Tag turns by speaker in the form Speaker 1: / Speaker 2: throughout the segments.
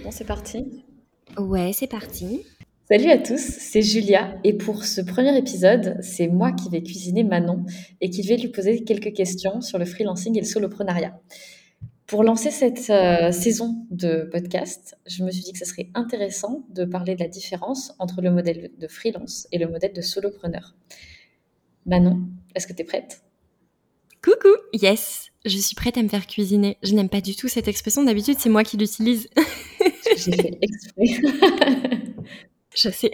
Speaker 1: C'est bon, c'est parti?
Speaker 2: Ouais, c'est parti.
Speaker 1: Salut à tous, c'est Julia et pour ce premier épisode, c'est moi qui vais cuisiner Manon et qui vais lui poser quelques questions sur le freelancing et le soloprenariat. Pour lancer cette euh, saison de podcast, je me suis dit que ce serait intéressant de parler de la différence entre le modèle de freelance et le modèle de solopreneur. Manon, est-ce que tu es prête?
Speaker 2: Coucou, yes, je suis prête à me faire cuisiner. Je n'aime pas du tout cette expression, d'habitude c'est moi qui l'utilise.
Speaker 1: J'ai fait exprès.
Speaker 2: je sais.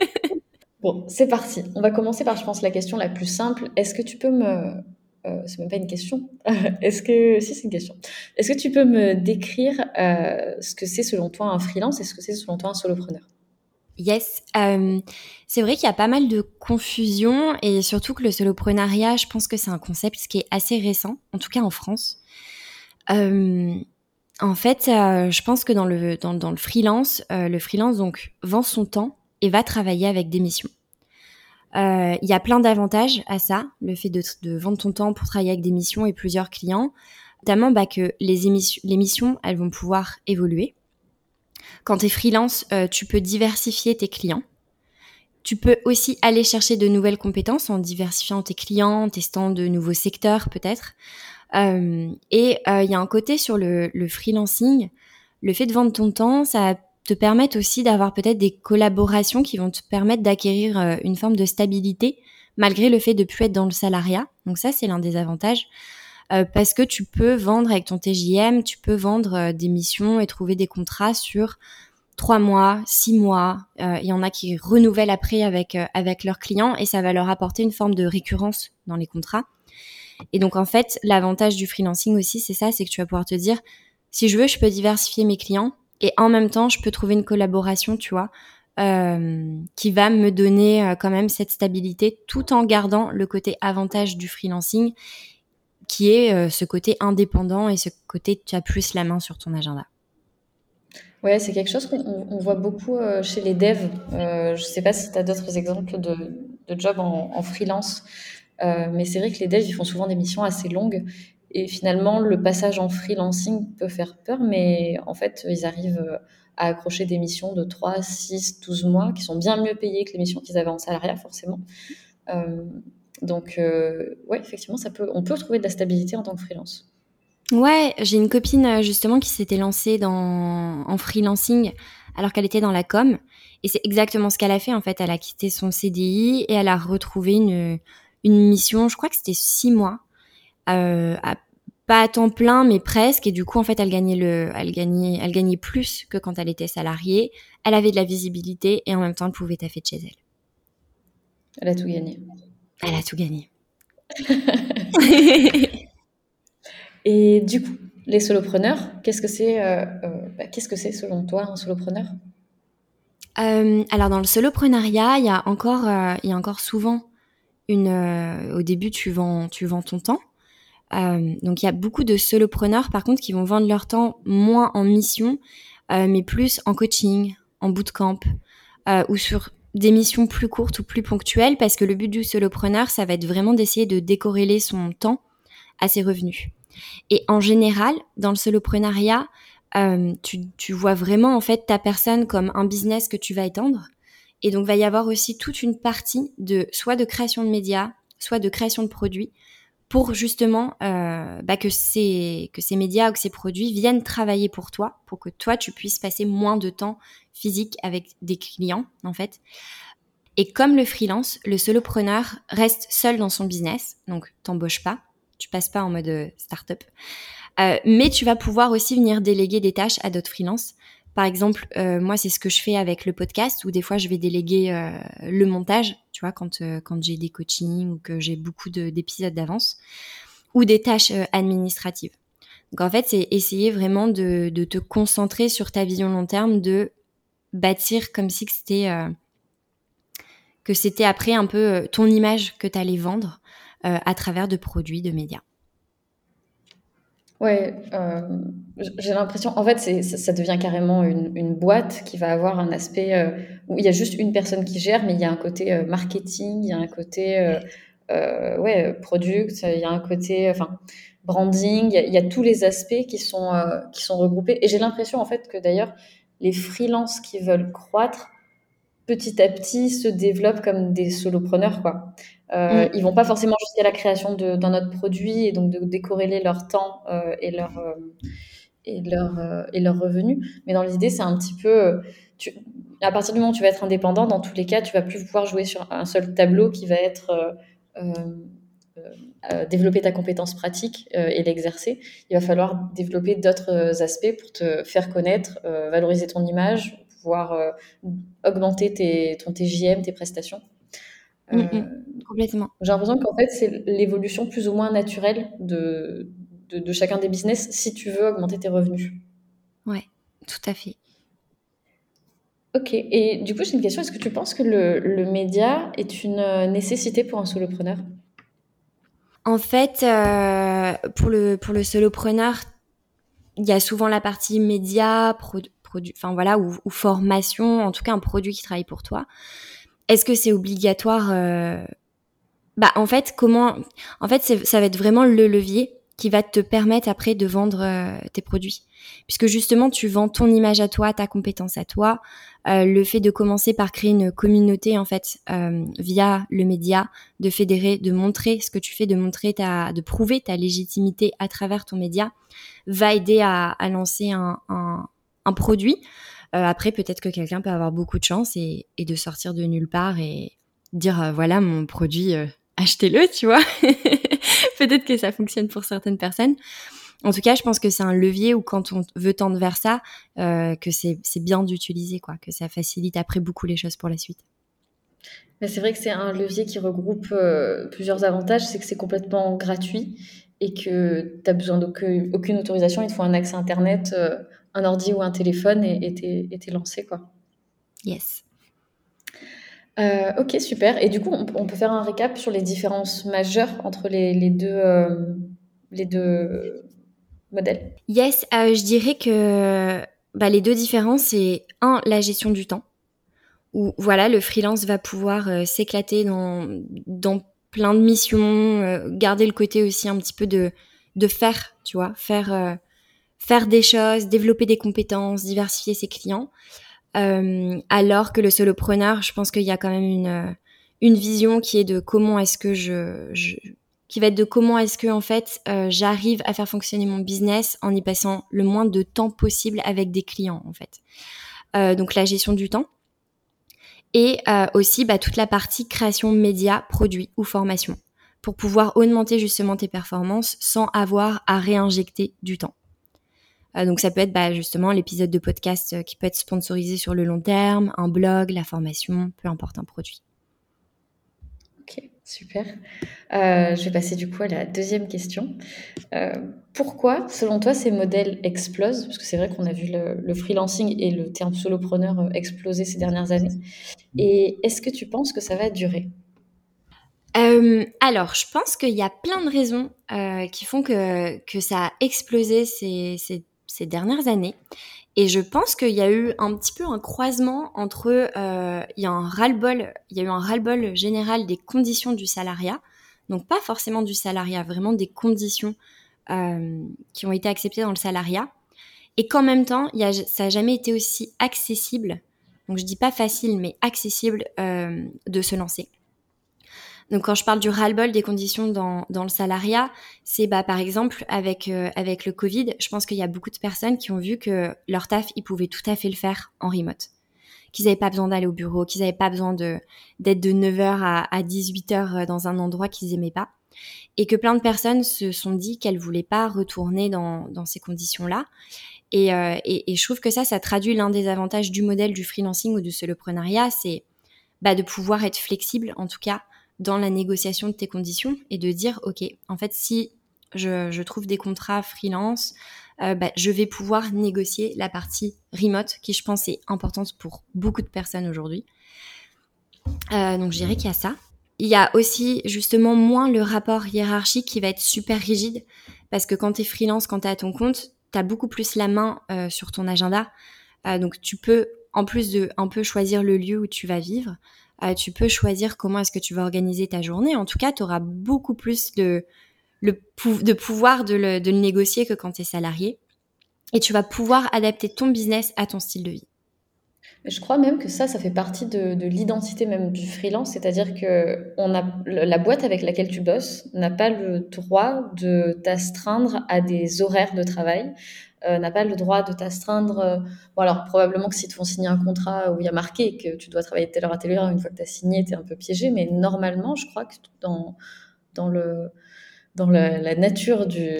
Speaker 1: bon, c'est parti. On va commencer par, je pense, la question la plus simple. Est-ce que tu peux me... Euh, c'est même pas une question. Est-ce que... Si, c'est une question. Est-ce que tu peux me décrire euh, ce que c'est selon toi un freelance et ce que c'est selon toi un solopreneur?
Speaker 2: Yes, euh, c'est vrai qu'il y a pas mal de confusion et surtout que le soloprenariat, je pense que c'est un concept qui est assez récent, en tout cas en France. Euh, en fait, euh, je pense que dans le, dans, le freelance, euh, le freelance donc vend son temps et va travailler avec des missions. Euh, il y a plein d'avantages à ça, le fait de, de, vendre ton temps pour travailler avec des missions et plusieurs clients, notamment bah, que les, les missions, elles vont pouvoir évoluer. Quand tu es freelance, tu peux diversifier tes clients. Tu peux aussi aller chercher de nouvelles compétences en diversifiant tes clients, en testant de nouveaux secteurs peut-être. Euh, et il euh, y a un côté sur le, le, freelancing, le fait de vendre ton temps, ça te permet aussi d'avoir peut-être des collaborations qui vont te permettre d'acquérir euh, une forme de stabilité malgré le fait de plus être dans le salariat. Donc ça, c'est l'un des avantages. Euh, parce que tu peux vendre avec ton TJM, tu peux vendre des missions et trouver des contrats sur trois mois, six mois. Il y en a qui renouvellent après avec avec leurs clients et ça va leur apporter une forme de récurrence dans les contrats. Et donc en fait, l'avantage du freelancing aussi, c'est ça, c'est que tu vas pouvoir te dire, si je veux, je peux diversifier mes clients et en même temps, je peux trouver une collaboration, tu vois, euh, qui va me donner euh, quand même cette stabilité tout en gardant le côté avantage du freelancing qui est euh, ce côté indépendant et ce côté tu as plus la main sur ton agenda.
Speaker 1: Ouais, c'est quelque chose qu'on voit beaucoup chez les devs. Je ne sais pas si tu as d'autres exemples de, de jobs en, en freelance, mais c'est vrai que les devs, ils font souvent des missions assez longues. Et finalement, le passage en freelancing peut faire peur, mais en fait, ils arrivent à accrocher des missions de 3, 6, 12 mois qui sont bien mieux payées que les missions qu'ils avaient en salariat, forcément. Euh, donc, euh, ouais, effectivement, ça peut, on peut trouver de la stabilité en tant que freelance.
Speaker 2: Ouais, j'ai une copine euh, justement qui s'était lancée dans, en freelancing alors qu'elle était dans la com. Et c'est exactement ce qu'elle a fait en fait. Elle a quitté son CDI et elle a retrouvé une, une mission, je crois que c'était six mois, euh, à, pas à temps plein mais presque. Et du coup en fait elle gagnait le, elle gagnait, elle gagnait plus que quand elle était salariée. Elle avait de la visibilité et en même temps elle pouvait taffer de chez elle.
Speaker 1: Elle a tout gagné.
Speaker 2: Elle a tout gagné.
Speaker 1: Et du coup, les solopreneurs, qu'est-ce que c'est euh, euh, bah, Qu'est-ce que c'est selon toi un solopreneur?
Speaker 2: Euh, Alors dans le soloprenariat, il y a encore, euh, il y a encore souvent Euh, au début, tu vends, tu vends ton temps. donc il y a beaucoup de solopreneurs, par contre, qui vont vendre leur temps moins en mission, mais plus en coaching, en bootcamp ou sur des missions plus courtes ou plus ponctuelles parce que le but du solopreneur, ça va être vraiment d'essayer de décorréler son temps à ses revenus. Et en général, dans le soloprenariat, euh, tu, vois vraiment en fait ta personne comme un business que tu vas étendre. Et donc, va y avoir aussi toute une partie de soit de création de médias, soit de création de produits pour justement euh, bah, que, ces, que ces médias ou que ces produits viennent travailler pour toi, pour que toi, tu puisses passer moins de temps physique avec des clients, en fait. Et comme le freelance, le solopreneur reste seul dans son business, donc t'embauches pas, tu passes pas en mode euh, startup, euh, mais tu vas pouvoir aussi venir déléguer des tâches à d'autres freelances. Par exemple, euh, moi, c'est ce que je fais avec le podcast, où des fois, je vais déléguer euh, le montage, tu vois, quand, euh, quand j'ai des coachings ou que j'ai beaucoup d'épisodes d'avance, ou des tâches administratives. Donc, en fait, c'est essayer vraiment de, de, te concentrer sur ta vision long terme, de bâtir comme si c'était que c'était après un peu ton image que tu allais vendre à travers de produits, de médias.
Speaker 1: Ouais, euh, j'ai l'impression, en fait, ça devient carrément une, boîte qui va avoir un aspect euh, où il y a juste une personne qui gère, mais il y a un côté euh, marketing, il y a un côté ouais, product, il y a un côté, enfin, branding, il y, a tous les aspects qui sont, qui sont regroupés. Et j'ai l'impression en fait que d'ailleurs, les freelances qui veulent croître, petit à petit se développent comme des solopreneurs. Quoi. Euh, mm. Ils vont pas forcément jusqu'à la création d'un autre produit et donc de décorréler leur temps euh, et leur euh, et leur euh, et leurs revenus. Mais dans l'idée, c'est un petit peu tu, à partir du moment où tu vas être indépendant, dans tous les cas, tu vas plus pouvoir jouer sur un seul tableau qui va être développer ta compétence pratique et l'exercer. Il va falloir développer d'autres aspects pour te faire connaître, valoriser ton image, pouvoir euh, augmenter tes, ton TJM, tes prestations.
Speaker 2: Mm, mm. Euh, complètement.
Speaker 1: J'ai l'impression qu'en fait, c'est l'évolution plus ou moins naturelle de, de, chacun des business si tu veux augmenter tes revenus.
Speaker 2: Ouais, tout à fait.
Speaker 1: Ok, et du coup, j'ai une question. Est-ce que tu penses que le, le, média est une euh, nécessité pour un solopreneur?
Speaker 2: En fait, pour, le, pour le solopreneur, il y a souvent la partie média, enfin voilà, ou, formation, en tout cas un produit qui travaille pour toi. Est-ce que c'est obligatoire euh, Bah en fait, comment En fait, ça va être vraiment le levier qui va te permettre après de vendre euh, tes produits. Puisque justement, tu vends ton image à toi, ta compétence à toi. Euh, le fait de commencer par créer une communauté, en fait, via le média, de fédérer, de montrer ce que tu fais, de montrer ta, de prouver ta légitimité à travers ton média, va aider à, lancer un, un produit. Euh, après, peut-être que quelqu'un peut avoir beaucoup de chance et, de sortir de nulle part et dire euh, voilà mon produit, euh, achetez-le, tu vois. peut-être que ça fonctionne pour certaines personnes. En tout cas, je pense que c'est un levier où quand on veut tendre vers ça, que c'est bien d'utiliser, quoi, que ça facilite après beaucoup les choses pour la suite.
Speaker 1: C'est vrai que c'est un levier qui regroupe plusieurs avantages, c'est que c'est complètement gratuit et que tu n'as besoin d'aucune autorisation, il te faut un accès Internet un ordi ou un téléphone et était lancé. Quoi.
Speaker 2: Yes.
Speaker 1: Euh, ok, super. Et du coup, on, peut faire un récap sur les différences majeures entre les, deux, euh, les deux modèles?
Speaker 2: Yes, euh, je dirais que bah, les deux différences, c'est un, la gestion du temps, où voilà, le freelance va pouvoir s'éclater dans, dans plein de missions, garder le côté aussi un petit peu de, de faire, tu vois, faire faire des choses, développer des compétences, diversifier ses clients. Euh, alors que le solopreneur, je pense qu'il y a quand même une, euh, une vision qui est de comment est-ce que je, je, qui va être de comment est-ce que en fait euh, j'arrive à faire fonctionner mon business en y passant le moins de temps possible avec des clients en fait. Donc la gestion du temps et aussi bah, toute la partie création média, produit ou formation pour pouvoir augmenter justement tes performances sans avoir à réinjecter du temps. Euh, donc ça peut être bah, justement l'épisode de podcast euh, qui peut être sponsorisé sur le long terme, un blog, la formation, peu importe un produit.
Speaker 1: Ok, super. Euh, je vais passer du coup à la deuxième question. pourquoi, selon toi, ces modèles explosent? Parce que c'est vrai qu'on a vu le, freelancing et le terme solopreneur exploser ces dernières années. Et est-ce que tu penses que ça va durer?
Speaker 2: Alors, je pense qu'il y a plein de raisons qui font que, que ça a explosé ces, ces ces dernières années. Et je pense qu'il y a eu un petit peu un croisement entre, euh, il y a un ras-le-bol, il y a eu un ras-le-bol général des conditions du salariat, donc pas forcément du salariat, vraiment des conditions euh, qui ont été acceptées dans le salariat, et qu'en même temps, il y a, ça n'a jamais été aussi accessible, donc je dis pas facile, mais accessible euh, de se lancer. Donc quand je parle du ras-le-bol des conditions dans, dans le salariat, c'est bah, par exemple avec, euh, avec le Covid, je pense qu'il y a beaucoup de personnes qui ont vu que leur taf, ils pouvaient tout à fait le faire en remote. Qu'ils n'avaient pas besoin d'aller au bureau, qu'ils n'avaient pas besoin d'être de 9h à, à 18h euh, dans un endroit qu'ils aimaient pas. Et que plein de personnes se sont dit qu'elles voulaient pas retourner dans, dans ces conditions-là. Et, euh, et, je trouve que ça, ça traduit l'un des avantages du modèle du freelancing ou du soloprenariat, c'est bah, de pouvoir être flexible, en tout cas, dans la négociation de tes conditions et de dire, OK, en fait, si je, trouve des contrats freelance, euh, bah, je vais pouvoir négocier la partie remote, qui je pense est importante pour beaucoup de personnes aujourd'hui. Euh, donc je dirais qu'il y a ça. Il y a aussi justement moins le rapport hiérarchique qui va être super rigide, parce que quand tu es freelance, quand tu es à ton compte, tu as beaucoup plus la main euh, sur ton agenda. donc tu peux, en plus de un peu choisir le lieu où tu vas vivre, euh, tu peux choisir comment est-ce que tu vas organiser ta journée. En tout cas, tu auras beaucoup plus de le pouvoir de de le négocier que quand tu es salarié. Et tu vas pouvoir adapter ton business à ton style de vie.
Speaker 1: Je crois même que ça, ça fait partie de, de l'identité même du freelance, c'est-à-dire que on a, la boîte avec laquelle tu bosses n'a pas le droit de t'astreindre à des horaires de travail, euh, n'a pas le droit de t'astreindre. Euh, bon, alors probablement que si te font signer un contrat où il y a marqué que tu dois travailler de telle heure à telle heure, une fois que tu as signé, tu es un peu piégé, mais normalement, je crois que dans, dans le dans la, nature du,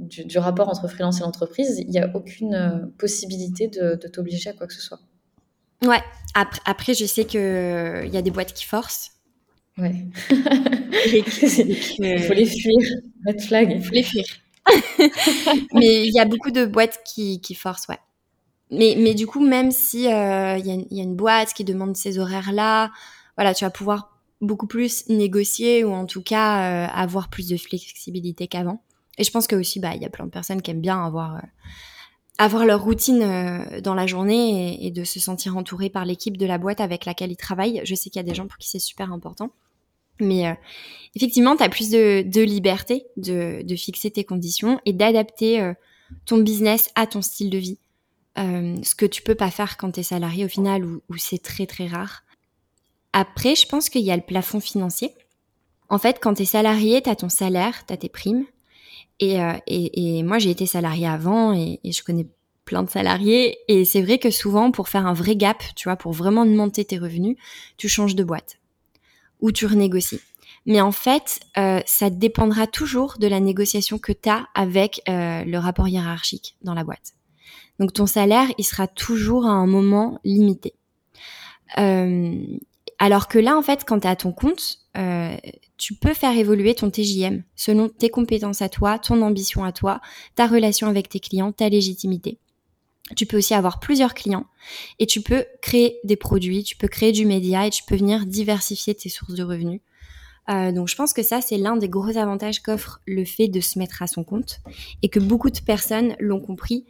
Speaker 1: du, rapport entre freelance et l'entreprise, il n'y a aucune euh, possibilité de, de t'obliger à quoi que ce soit.
Speaker 2: Ouais, après, après je sais qu'il y a des boîtes qui forcent.
Speaker 1: Ouais. il faut les fuir. Red flag.
Speaker 2: Il faut les fuir. mais il y a beaucoup de boîtes qui, qui forcent, ouais. Mais, mais du coup, même si euh, il y, y, a une boîte qui demande ces horaires-là, voilà, tu vas pouvoir beaucoup plus négocier ou en tout cas euh, avoir plus de flexibilité qu'avant. Et je pense que aussi, bah, il y a plein de personnes qui aiment bien avoir euh, avoir leur routine euh, dans la journée et, de se sentir entouré par l'équipe de la boîte avec laquelle ils travaillent. Je sais qu'il y a des gens pour qui c'est super important. Mais euh, effectivement, tu as plus de, de liberté de, de, fixer tes conditions et d'adapter euh, ton business à ton style de vie. ce que tu peux pas faire quand tu es salarié au final, où, où c'est très très rare. Après, je pense qu'il y a le plafond financier. En fait, quand tu es salarié, tu as ton salaire, tu as tes primes, et, euh, et, et, moi, j'ai été salariée avant et, et, je connais plein de salariés. Et c'est vrai que souvent, pour faire un vrai gap, tu vois, pour vraiment monter tes revenus, tu changes de boîte ou tu renégocies. Mais en fait, euh, ça dépendra toujours de la négociation que tu as avec euh, le rapport hiérarchique dans la boîte. Donc ton salaire, il sera toujours à un moment limité. Euh, alors que là, en fait, quand tu à ton compte, euh, tu peux faire évoluer ton TJM selon tes compétences à toi, ton ambition à toi, ta relation avec tes clients, ta légitimité. Tu peux aussi avoir plusieurs clients et tu peux créer des produits, tu peux créer du média et tu peux venir diversifier tes sources de revenus. Euh, donc je pense que ça, c'est l'un des gros avantages qu'offre le fait de se mettre à son compte et que beaucoup de personnes l'ont compris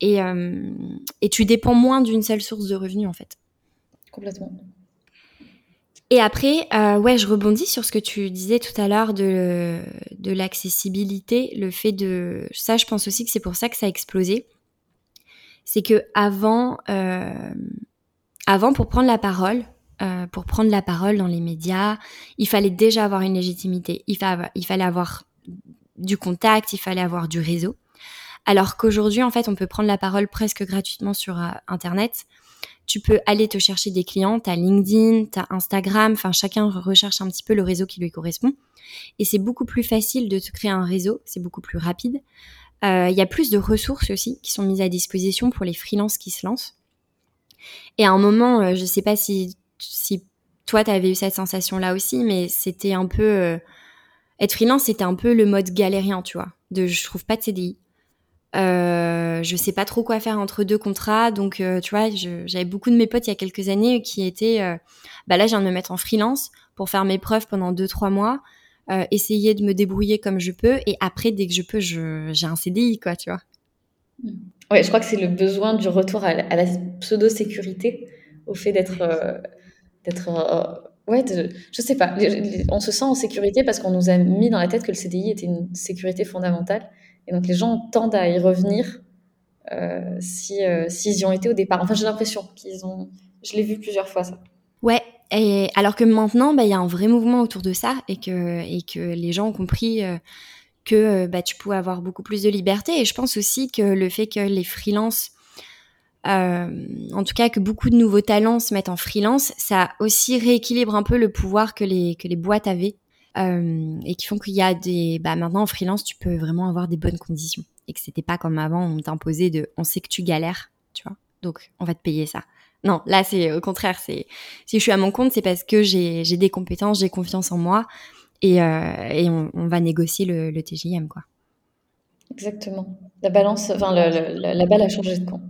Speaker 2: et, euh, et tu dépends moins d'une seule source de revenus en fait.
Speaker 1: Complètement.
Speaker 2: Et après, euh, ouais, je rebondis sur ce que tu disais tout à l'heure de, de l'accessibilité, le fait de ça, je pense aussi que c'est pour ça que ça a explosé. C'est que avant, euh, avant pour prendre la parole, euh, pour prendre la parole dans les médias, il fallait déjà avoir une légitimité. Il, il fallait avoir du contact, il fallait avoir du réseau. Alors qu'aujourd'hui, en fait, on peut prendre la parole presque gratuitement sur euh, Internet tu peux aller te chercher des clients, tu as LinkedIn, tu as Instagram, enfin chacun recherche un petit peu le réseau qui lui correspond. Et c'est beaucoup plus facile de te créer un réseau, c'est beaucoup plus rapide. Euh, il y a plus de ressources aussi qui sont mises à disposition pour les freelances qui se lancent. Et à un moment, euh, je sais pas si, si toi, tu avais eu cette sensation-là aussi, mais c'était un peu... Euh, être freelance, c'était un peu le mode galérien, tu vois. De je trouve pas de CDI. Euh, je sais pas trop quoi faire entre deux contrats, donc euh, tu vois, j'avais beaucoup de mes potes il y a quelques années qui étaient, euh, bah là, je viens de me mettre en freelance pour faire mes preuves pendant deux trois mois, essayer de me débrouiller comme je peux, et après, dès que je peux, j'ai un CDI, quoi, tu vois.
Speaker 1: Ouais, je crois que c'est le besoin du retour à, la pseudo sécurité, au fait d'être, d'être, ouais, je sais pas, on se sent en sécurité parce qu'on nous a mis dans la tête que le CDI était une sécurité fondamentale. Et donc les gens tendent à y revenir euh, si euh, s'ils y ont été au départ. Enfin, j'ai l'impression qu'ils ont. Je l'ai vu plusieurs fois ça.
Speaker 2: Ouais. Et alors que maintenant, bah, il y a un vrai mouvement autour de ça et que et que les gens ont compris. Euh, que bah, tu pouvais avoir beaucoup plus de liberté. Et je pense aussi que le fait que les freelances, en tout cas que beaucoup de nouveaux talents se mettent en freelance, ça aussi rééquilibre un peu le pouvoir que les, que les boîtes avaient et qui font qu'il y a des bah maintenant en freelance tu peux vraiment avoir des bonnes conditions. Et que c'était pas comme avant on t'imposait de on sait que tu galères tu vois. Donc on va te payer ça. Non là c'est au contraire c'est si je suis à mon compte c'est parce que j'ai j'ai des compétences j'ai confiance en moi et, euh, et on, on, va négocier le, le TJM quoi.
Speaker 1: Exactement. La balance enfin le, la balle a changé de camp.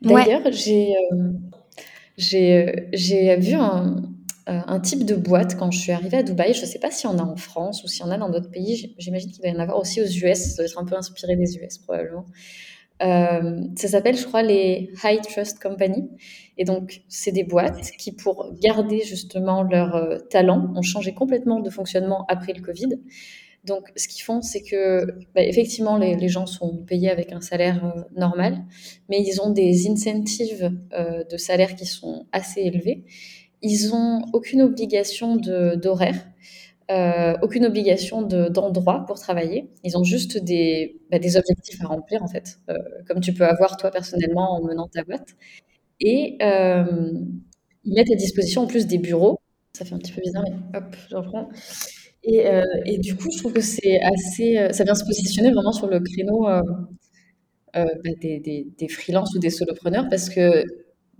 Speaker 1: D'ailleurs j'ai euh, j'ai j'ai vu un euh, un type de boîte quand je suis arrivée à Dubaï. Je ne sais pas s'il y en a en France ou s'il y en a dans d'autres pays. J'imagine qu'il doit y en avoir aussi aux US. Ça doit être un peu inspiré des US probablement. Euh, ça s'appelle, je crois, les High Trust Company. Et donc, c'est des boîtes qui, pour garder justement leur euh, talent, ont changé complètement de fonctionnement après le Covid. Donc, ce qu'ils font, c'est que, bah, effectivement, les, gens sont payés avec un salaire euh, normal, mais ils ont des incentives de salaire qui sont assez élevés. Ils n'ont aucune obligation d'horaire. Euh, aucune obligation d'endroit pour travailler. Ils ont juste des, bah, objectifs à remplir, en fait, euh, comme tu peux avoir toi personnellement en menant ta boîte. Et euh, ils mettent à disposition en plus des bureaux. Ça fait un petit peu bizarre, mais hop, je reprends. Et, du coup, je trouve que c'est assez. Ça vient se positionner vraiment sur le créneau bah, des, des, des freelances ou des solopreneurs parce que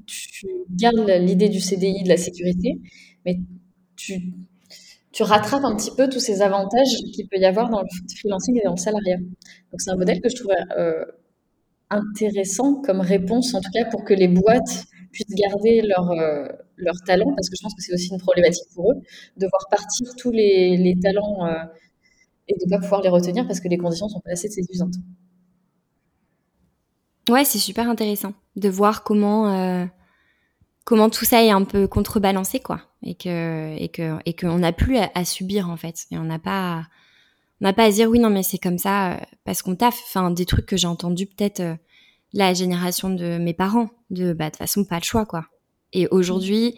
Speaker 1: tu gardes l'idée du CDI, de la sécurité, mais tu tu rattrapes un petit peu tous ces avantages qu'il peut y avoir dans le freelancing et dans le salariat. Donc c'est un modèle que je trouve euh, intéressant comme réponse, en tout cas pour que les boîtes puissent garder leur, euh, leur talent, parce que je pense que c'est aussi une problématique pour eux, de voir partir tous les, talents euh, et de ne pas pouvoir les retenir parce que les conditions sont pas assez séduisantes.
Speaker 2: Ouais, c'est super intéressant de voir comment comment tout ça est un peu contrebalancé quoi. Et que et que et qu'on n'a plus à, subir en fait. Et on n'a pas on n'a pas à dire oui non mais c'est comme ça euh, parce qu'on taffe. Enfin des trucs que j'ai entendu peut-être euh, la génération de mes parents de bah de toute façon pas le choix quoi. Et aujourd'hui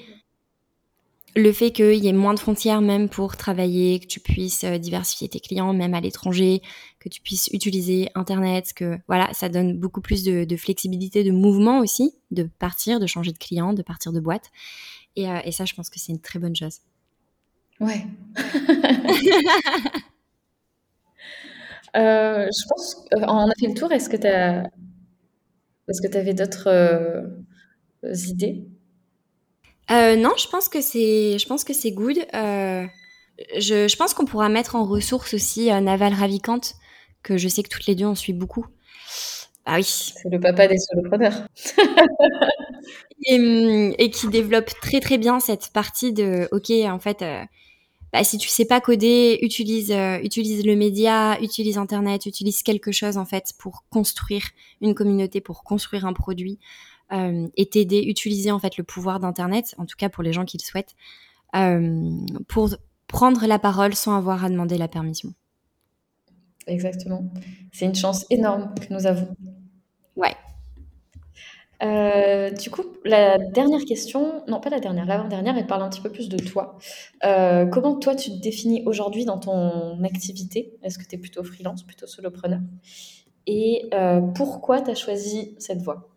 Speaker 2: le fait qu'il y ait moins de frontières même pour travailler, que tu puisses euh, diversifier tes clients même à l'étranger, que tu puisses utiliser Internet, que voilà, ça donne beaucoup plus de, flexibilité de mouvement aussi, de partir, de changer de client, de partir de boîte. Et, euh, ça, je pense que c'est une très bonne chose.
Speaker 1: Ouais. Euh, je pense qu'on a fait le tour. Est-ce que tu as... Est-ce que tu avais d'autres idées?
Speaker 2: Euh, non, je pense que c'est, je pense que c'est good. Euh, je, je, pense qu'on pourra mettre en ressource aussi euh, Naval Ravikant, que je sais que toutes les deux on suit beaucoup.
Speaker 1: Ah oui. C'est le papa des solopreneurs.
Speaker 2: et, et, qui développe très très bien cette partie de, ok, en fait, euh, bah, si tu sais pas coder, utilise, euh, utilise le média, utilise Internet, utilise quelque chose en fait pour construire une communauté, pour construire un produit euh, et t'aider, utiliser en fait le pouvoir d'Internet, en tout cas pour les gens qui le souhaitent, euh, pour prendre la parole sans avoir à demander la permission.
Speaker 1: Exactement. C'est une chance énorme que nous avons.
Speaker 2: Ouais.
Speaker 1: Euh, du coup, la dernière question, non pas la dernière, l'avant-dernière, elle parle un petit peu plus de toi. Euh, comment toi tu te définis aujourd'hui dans ton activité? Est-ce que tu es plutôt freelance, plutôt solopreneur? Et euh, pourquoi tu as choisi cette voie?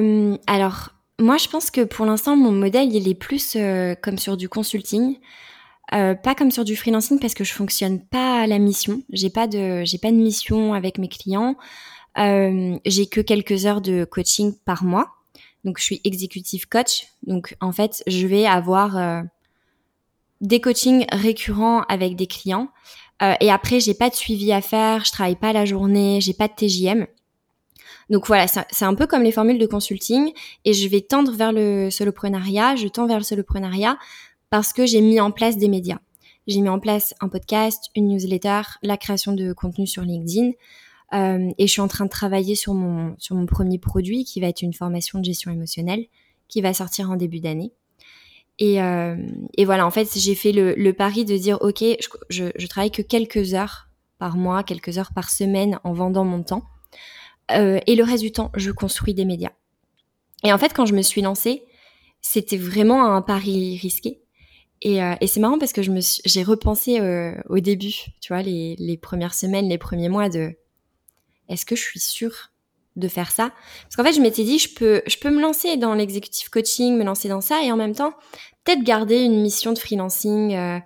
Speaker 2: Euh, alors, moi, je pense que pour l'instant, mon modèle, il est plus euh, comme sur du consulting, euh, pas comme sur du freelancing parce que je fonctionne pas à la mission. J'ai pas de, j'ai pas de mission avec mes clients. J'ai que quelques heures de coaching par mois. Donc, je suis executive coach. Donc, en fait, je vais avoir des coachings récurrents avec des clients. Et après, j'ai pas de suivi à faire. Je travaille pas la journée. J'ai pas de TJM. Donc voilà, c'est un peu comme les formules de consulting et je vais tendre vers le soloprenariat, je tends vers le soloprenariat parce que j'ai mis en place des médias. J'ai mis en place un podcast, une newsletter, la création de contenu sur LinkedIn euh, et je suis en train de travailler sur mon, premier produit qui va être une formation de gestion émotionnelle qui va sortir en début d'année. Et, euh, voilà, en fait, j'ai fait le, le, pari de dire, OK, je, je, je travaille que quelques heures par mois, quelques heures par semaine en vendant mon temps. Euh, et le reste du temps, je construis des médias. Et en fait, quand je me suis lancée, c'était vraiment un pari risqué. Et, euh, c'est marrant parce que je me j'ai repensé euh, au début, tu vois, les, les, premières semaines, les premiers mois de est-ce que je suis sûre de faire ça? Parce qu'en fait, je m'étais dit, je peux, je peux me lancer dans l'executive coaching, me lancer dans ça, et en même temps, peut-être garder une mission de freelancing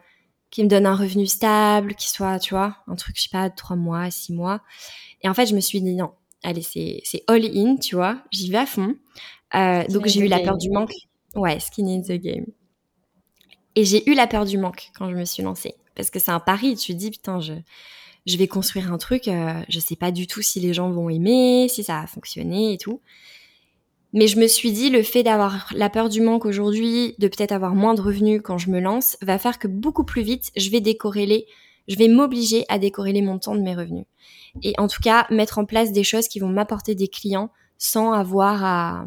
Speaker 2: qui me donne un revenu stable, qui soit, tu vois, un truc, je sais pas, trois mois, six mois. Et en fait, je me suis dit, non, allez, c'est all in, tu vois, j'y vais à fond. Euh, donc j'ai eu la peur du manque. Ouais, skin in the game. Et j'ai eu la peur du manque quand je me suis lancée. Parce que c'est un pari, tu te dis, putain, je, je vais construire un truc, euh, je sais pas du tout si les gens vont aimer, si ça va fonctionner et tout. Mais je me suis dit, le fait d'avoir la peur du manque aujourd'hui, de peut-être avoir moins de revenus quand je me lance, va faire que beaucoup plus vite, je vais décorréler, je vais m'obliger à décorréler mon temps de mes revenus et en tout cas mettre en place des choses qui vont m'apporter des clients sans avoir à,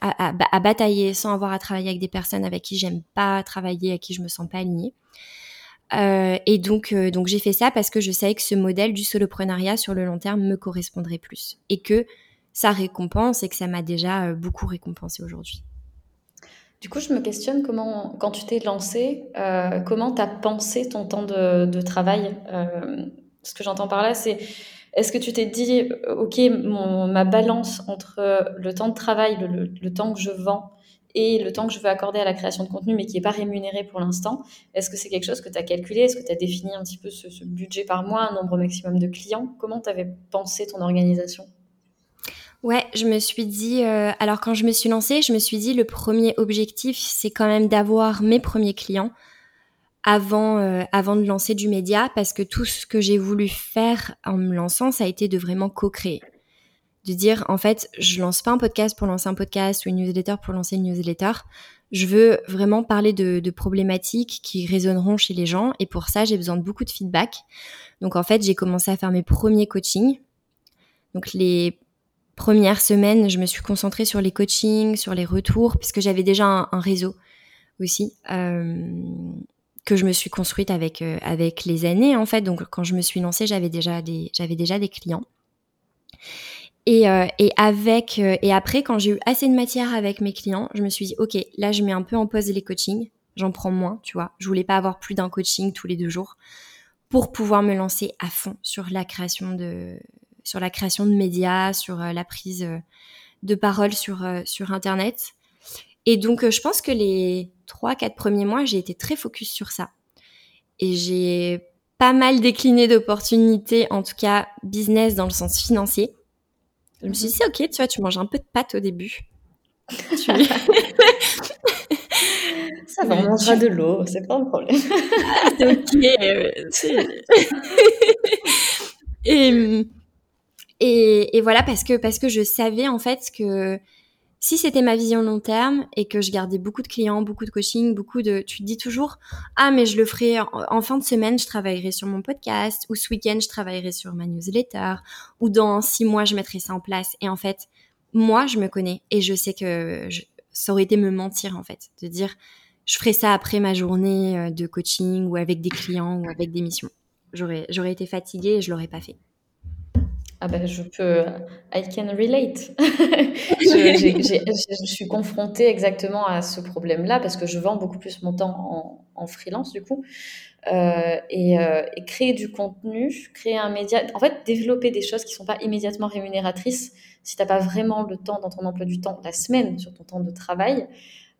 Speaker 2: à, à, batailler, sans avoir à travailler avec des personnes avec qui j'aime pas travailler, avec qui je me sens pas alignée. et donc, donc j'ai fait ça parce que je savais que ce modèle du soloprenariat sur le long terme me correspondrait plus et que ça récompense et que ça m'a déjà beaucoup récompensé aujourd'hui.
Speaker 1: Du coup, je me questionne comment, quand tu t'es lancé, euh, comment tu as pensé ton temps de, travail euh, Ce que j'entends par là, c'est est-ce que tu t'es dit, OK, ma balance entre le temps de travail, le, temps que je vends et le temps que je veux accorder à la création de contenu, mais qui n'est pas rémunéré pour l'instant, est-ce que c'est quelque chose que tu as calculé? Est-ce que tu as défini un petit peu ce, ce budget par mois, un nombre maximum de clients? Comment tu avais pensé ton organisation?
Speaker 2: Ouais, je me suis dit, euh, alors quand je me suis lancée, je me suis dit le premier objectif, c'est quand même d'avoir mes premiers clients avant, euh, avant de lancer du média, parce que tout ce que j'ai voulu faire en me lançant, ça a été de vraiment co-créer. De dire, en fait, je lance pas un podcast pour lancer un podcast ou une newsletter pour lancer une newsletter. Je veux vraiment parler de, de problématiques qui résonneront chez les gens, et pour ça, j'ai besoin de beaucoup de feedback. Donc en fait, j'ai commencé à faire mes premiers coachings. Donc les première semaine, je me suis concentrée sur les coachings, sur les retours, puisque j'avais déjà un, réseau aussi euh, que je me suis construite avec euh, avec les années en fait. Donc quand je me suis lancée, j'avais déjà des j'avais déjà des clients. Et, euh, et avec et après, quand j'ai eu assez de matière avec mes clients, je me suis dit ok, là je mets un peu en pause les coachings, j'en prends moins, tu vois. Je voulais pas avoir plus d'un coaching tous les deux jours pour pouvoir me lancer à fond sur la création de sur la création de médias, sur euh, la prise euh, de parole sur, euh, sur Internet. Et donc, je pense que les trois, quatre premiers mois, j'ai été très focus sur ça. Et j'ai pas mal décliné d'opportunités, en tout cas business dans le sens financier. Je me suis dit, c'est ok, tu vois, tu manges un peu de pâte au début.
Speaker 1: ça va, on mangera de l'eau, c'est pas un problème.
Speaker 2: Ah, ok. et, et, et, voilà parce que parce que je savais en fait que si c'était ma vision long terme et que je gardais beaucoup de clients, beaucoup de coaching, beaucoup de, tu te dis toujours ah mais je le ferai en, fin de semaine, je travaillerai sur mon podcast ou ce week-end je travaillerai sur ma newsletter ou dans six mois je mettrai ça en place. Et en fait moi je me connais et je sais que je, ça aurait été me mentir en fait de dire je ferai ça après ma journée euh, de coaching ou avec des clients ou avec des missions. J'aurais j'aurais été fatiguée et je l'aurais pas fait.
Speaker 1: Ah ben, je peux, I can relate. je, suis confrontée exactement à ce problème-là parce que je vends beaucoup plus mon temps en, freelance du coup. Euh, et, euh, et, créer du contenu, créer un média, en fait développer des choses qui ne sont pas immédiatement rémunératrices si tu n'as pas vraiment le temps dans ton emploi du temps, la semaine sur ton temps de travail,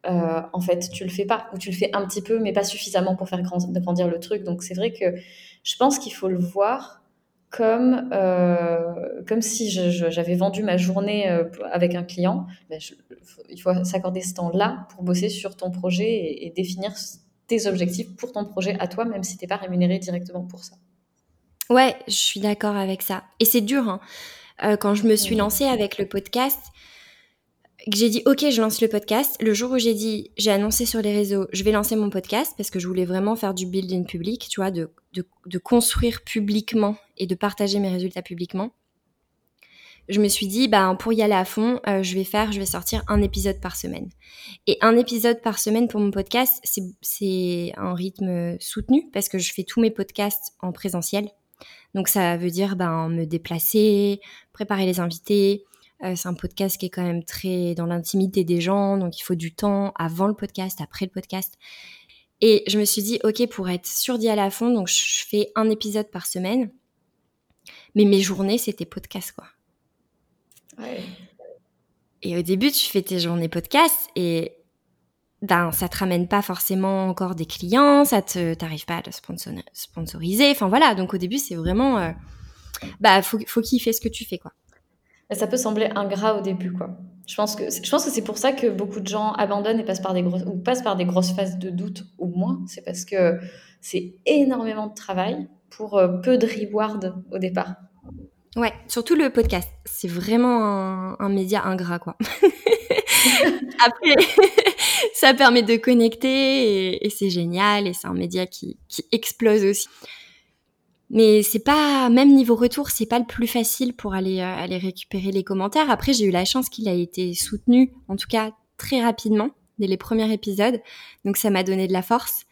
Speaker 1: euh, en fait tu le fais pas ou tu le fais un petit peu mais pas suffisamment pour faire grandir le truc. Donc c'est vrai que je pense qu'il faut le voir comme, euh, comme si j'avais vendu ma journée euh, avec un client. Ben, il faut s'accorder ce temps-là pour bosser sur ton projet et, définir tes objectifs pour ton projet à toi, même si tu n'es pas rémunéré directement pour ça.
Speaker 2: Ouais, je suis d'accord avec ça. Et c'est dur. Hein. Euh, quand je me suis lancée avec le podcast, que j'ai dit ok je lance le podcast le jour où j'ai dit j'ai annoncé sur les réseaux je vais lancer mon podcast parce que je voulais vraiment faire du building public tu vois de, de, de construire publiquement et de partager mes résultats publiquement je me suis dit bah pour y aller à fond euh, je vais faire je vais sortir un épisode par semaine et un épisode par semaine pour mon podcast c'est un rythme soutenu parce que je fais tous mes podcasts en présentiel donc ça veut dire ben me déplacer préparer les invités euh, c'est un podcast qui est quand même très dans l'intimité des gens, donc il faut du temps avant le podcast, après le podcast. Et je me suis dit, ok, pour être sûr d'y aller à fond, donc je fais un épisode par semaine. Mais mes journées, c'était podcast, quoi. Ouais. Et au début, tu fais tes journées podcast et ben, ça te ramène pas forcément encore des clients, ça te, t'arrives pas à le sponsoriser. Enfin voilà, donc au début, c'est vraiment, euh, bah, faut, faut kiffer ce que tu fais, quoi
Speaker 1: ça peut sembler ingrat au début, quoi. Je pense que je pense que c'est pour ça que beaucoup de gens abandonnent et passent par des grosses ou passent par des grosses phases de doute au moins. C'est parce que c'est énormément de travail pour euh, peu de reward au départ.
Speaker 2: Ouais, surtout le podcast. C'est vraiment un, média ingrat, quoi. Après, ça permet de connecter et, c'est génial et c'est un média qui, qui explose aussi. Mais c'est pas même niveau retour, c'est pas le plus facile pour aller euh, aller récupérer les commentaires. Après, j'ai eu la chance qu'il a été soutenu, en tout cas très rapidement dès les premiers épisodes, donc ça m'a donné de la force.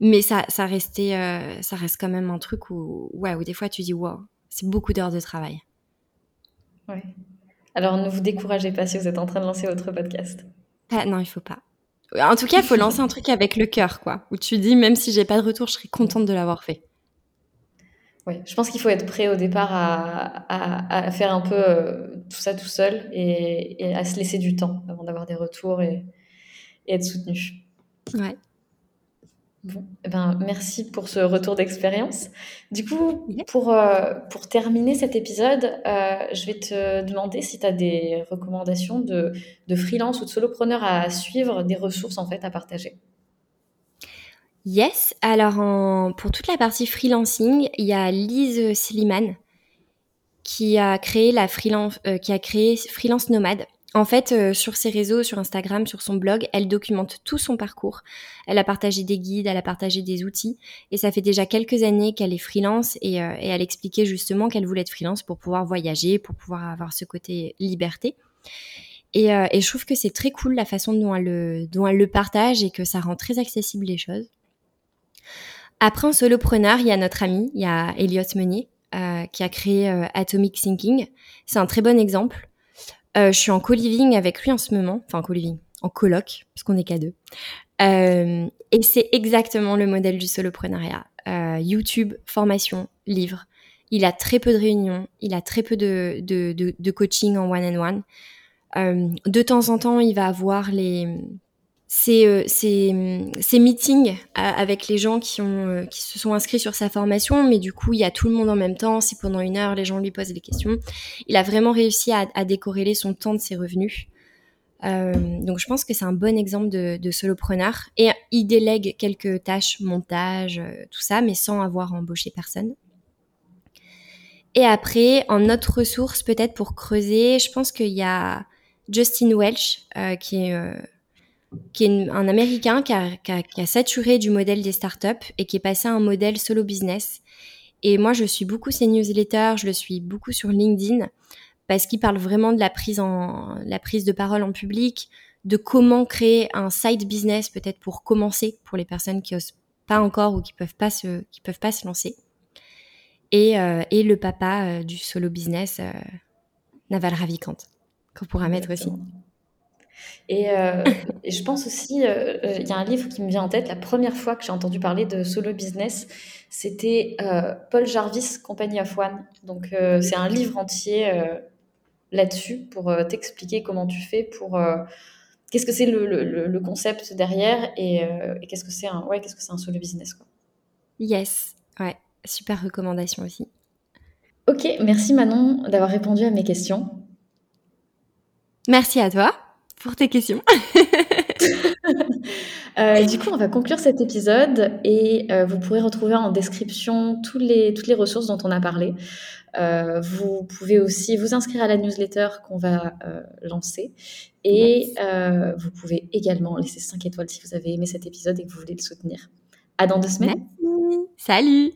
Speaker 2: Mais ça, ça restait, ça reste quand même un truc où, ouais, où des fois tu dis, wow, c'est beaucoup d'heures de travail.
Speaker 1: Ouais. Alors ne vous découragez pas si vous êtes en train de lancer votre podcast.
Speaker 2: Non, il faut pas. En tout cas, il faut lancer un truc avec le cœur, quoi. Où tu dis, même si j'ai pas de retour, je serais contente de l'avoir fait.
Speaker 1: Oui, je pense qu'il faut être prêt au départ à, faire un peu euh, tout ça tout seul et, à se laisser du temps avant d'avoir des retours et, et être soutenu.
Speaker 2: Ouais.
Speaker 1: Bon, eh ben, merci pour ce retour d'expérience. Du coup, pour, euh, pour terminer cet épisode, euh, je vais te demander si tu as des recommandations de, de freelance ou de solopreneur à suivre, des ressources en fait à partager.
Speaker 2: Yes, alors pour toute la partie freelancing, il y a Lise Sliman qui a créé la freelance, euh, qui a créé Freelance Nomade. En fait, euh, sur ses réseaux, sur Instagram, sur son blog, elle documente tout son parcours. Elle a partagé des guides, elle a partagé des outils. Et ça fait déjà quelques années qu'elle est freelance et, euh, elle expliquait justement qu'elle voulait être freelance pour pouvoir voyager, pour pouvoir avoir ce côté liberté. Et, euh, je trouve que c'est très cool la façon dont elle, le, dont elle le partage et que ça rend très accessible les choses. Après, en solopreneur, il y a notre ami, il y a Elliot Meunier, qui a créé Atomic Thinking. C'est un très bon exemple. Euh, je suis en co-living avec lui en ce moment, enfin en co-living, en coloc, parce qu'on est qu'à deux. Euh, et c'est exactement le modèle du soloprenariat. Euh, YouTube, formation, livre. Il a très peu de réunions, il a très peu de, coaching en one-on-one. Euh, de temps en temps, il va avoir les, ces, euh, ces, meetings euh, avec les gens qui, ont, euh, qui se sont inscrits sur sa formation, mais du coup, il y a tout le monde en même temps. Si pendant une heure, les gens lui posent des questions, il a vraiment réussi à, à décorréler son temps de ses revenus. donc, je pense que c'est un bon exemple de, de, solopreneur. Et il délègue quelques tâches, montage, tout ça, mais sans avoir embauché personne. Et après, en autre ressource, peut-être pour creuser, je pense qu'il y a Justin Welch, qui est qui est un Américain qui a, saturé du modèle des startups et qui est passé à un modèle solo business. Et moi, je suis beaucoup ses newsletters, je le suis beaucoup sur LinkedIn parce qu'il parle vraiment de la prise, en, la prise de parole en public, de comment créer un side business peut-être pour commencer pour les personnes qui osent pas encore ou qui peuvent pas se, qui peuvent pas se lancer. Et, euh, et le papa euh, du solo business, euh, Naval Ravikant, qu'on pourra mettre aussi.
Speaker 1: Euh, et, je pense aussi, euh, euh, il y a un livre qui me vient en tête, la première fois que j'ai entendu parler de solo business, c'était Paul Jarvis, Company of One. Donc c'est un livre entier là-dessus pour t'expliquer comment tu fais pour... qu'est-ce que c'est le, concept derrière et, qu'est-ce que c'est un, ouais, qu'est-ce que c'est un solo business quoi.
Speaker 2: Yes, ouais, super recommandation aussi.
Speaker 1: Ok, merci Manon d'avoir répondu à mes questions.
Speaker 2: Merci à toi pour tes questions.
Speaker 1: Euh, du coup, on va conclure cet épisode et euh, vous pourrez retrouver en description tous les, toutes les ressources dont on a parlé. Euh, vous pouvez aussi vous inscrire à la newsletter qu'on va lancer et vous pouvez également laisser 5 étoiles si vous avez aimé cet épisode et que vous voulez le soutenir. À dans deux semaines.
Speaker 2: Salut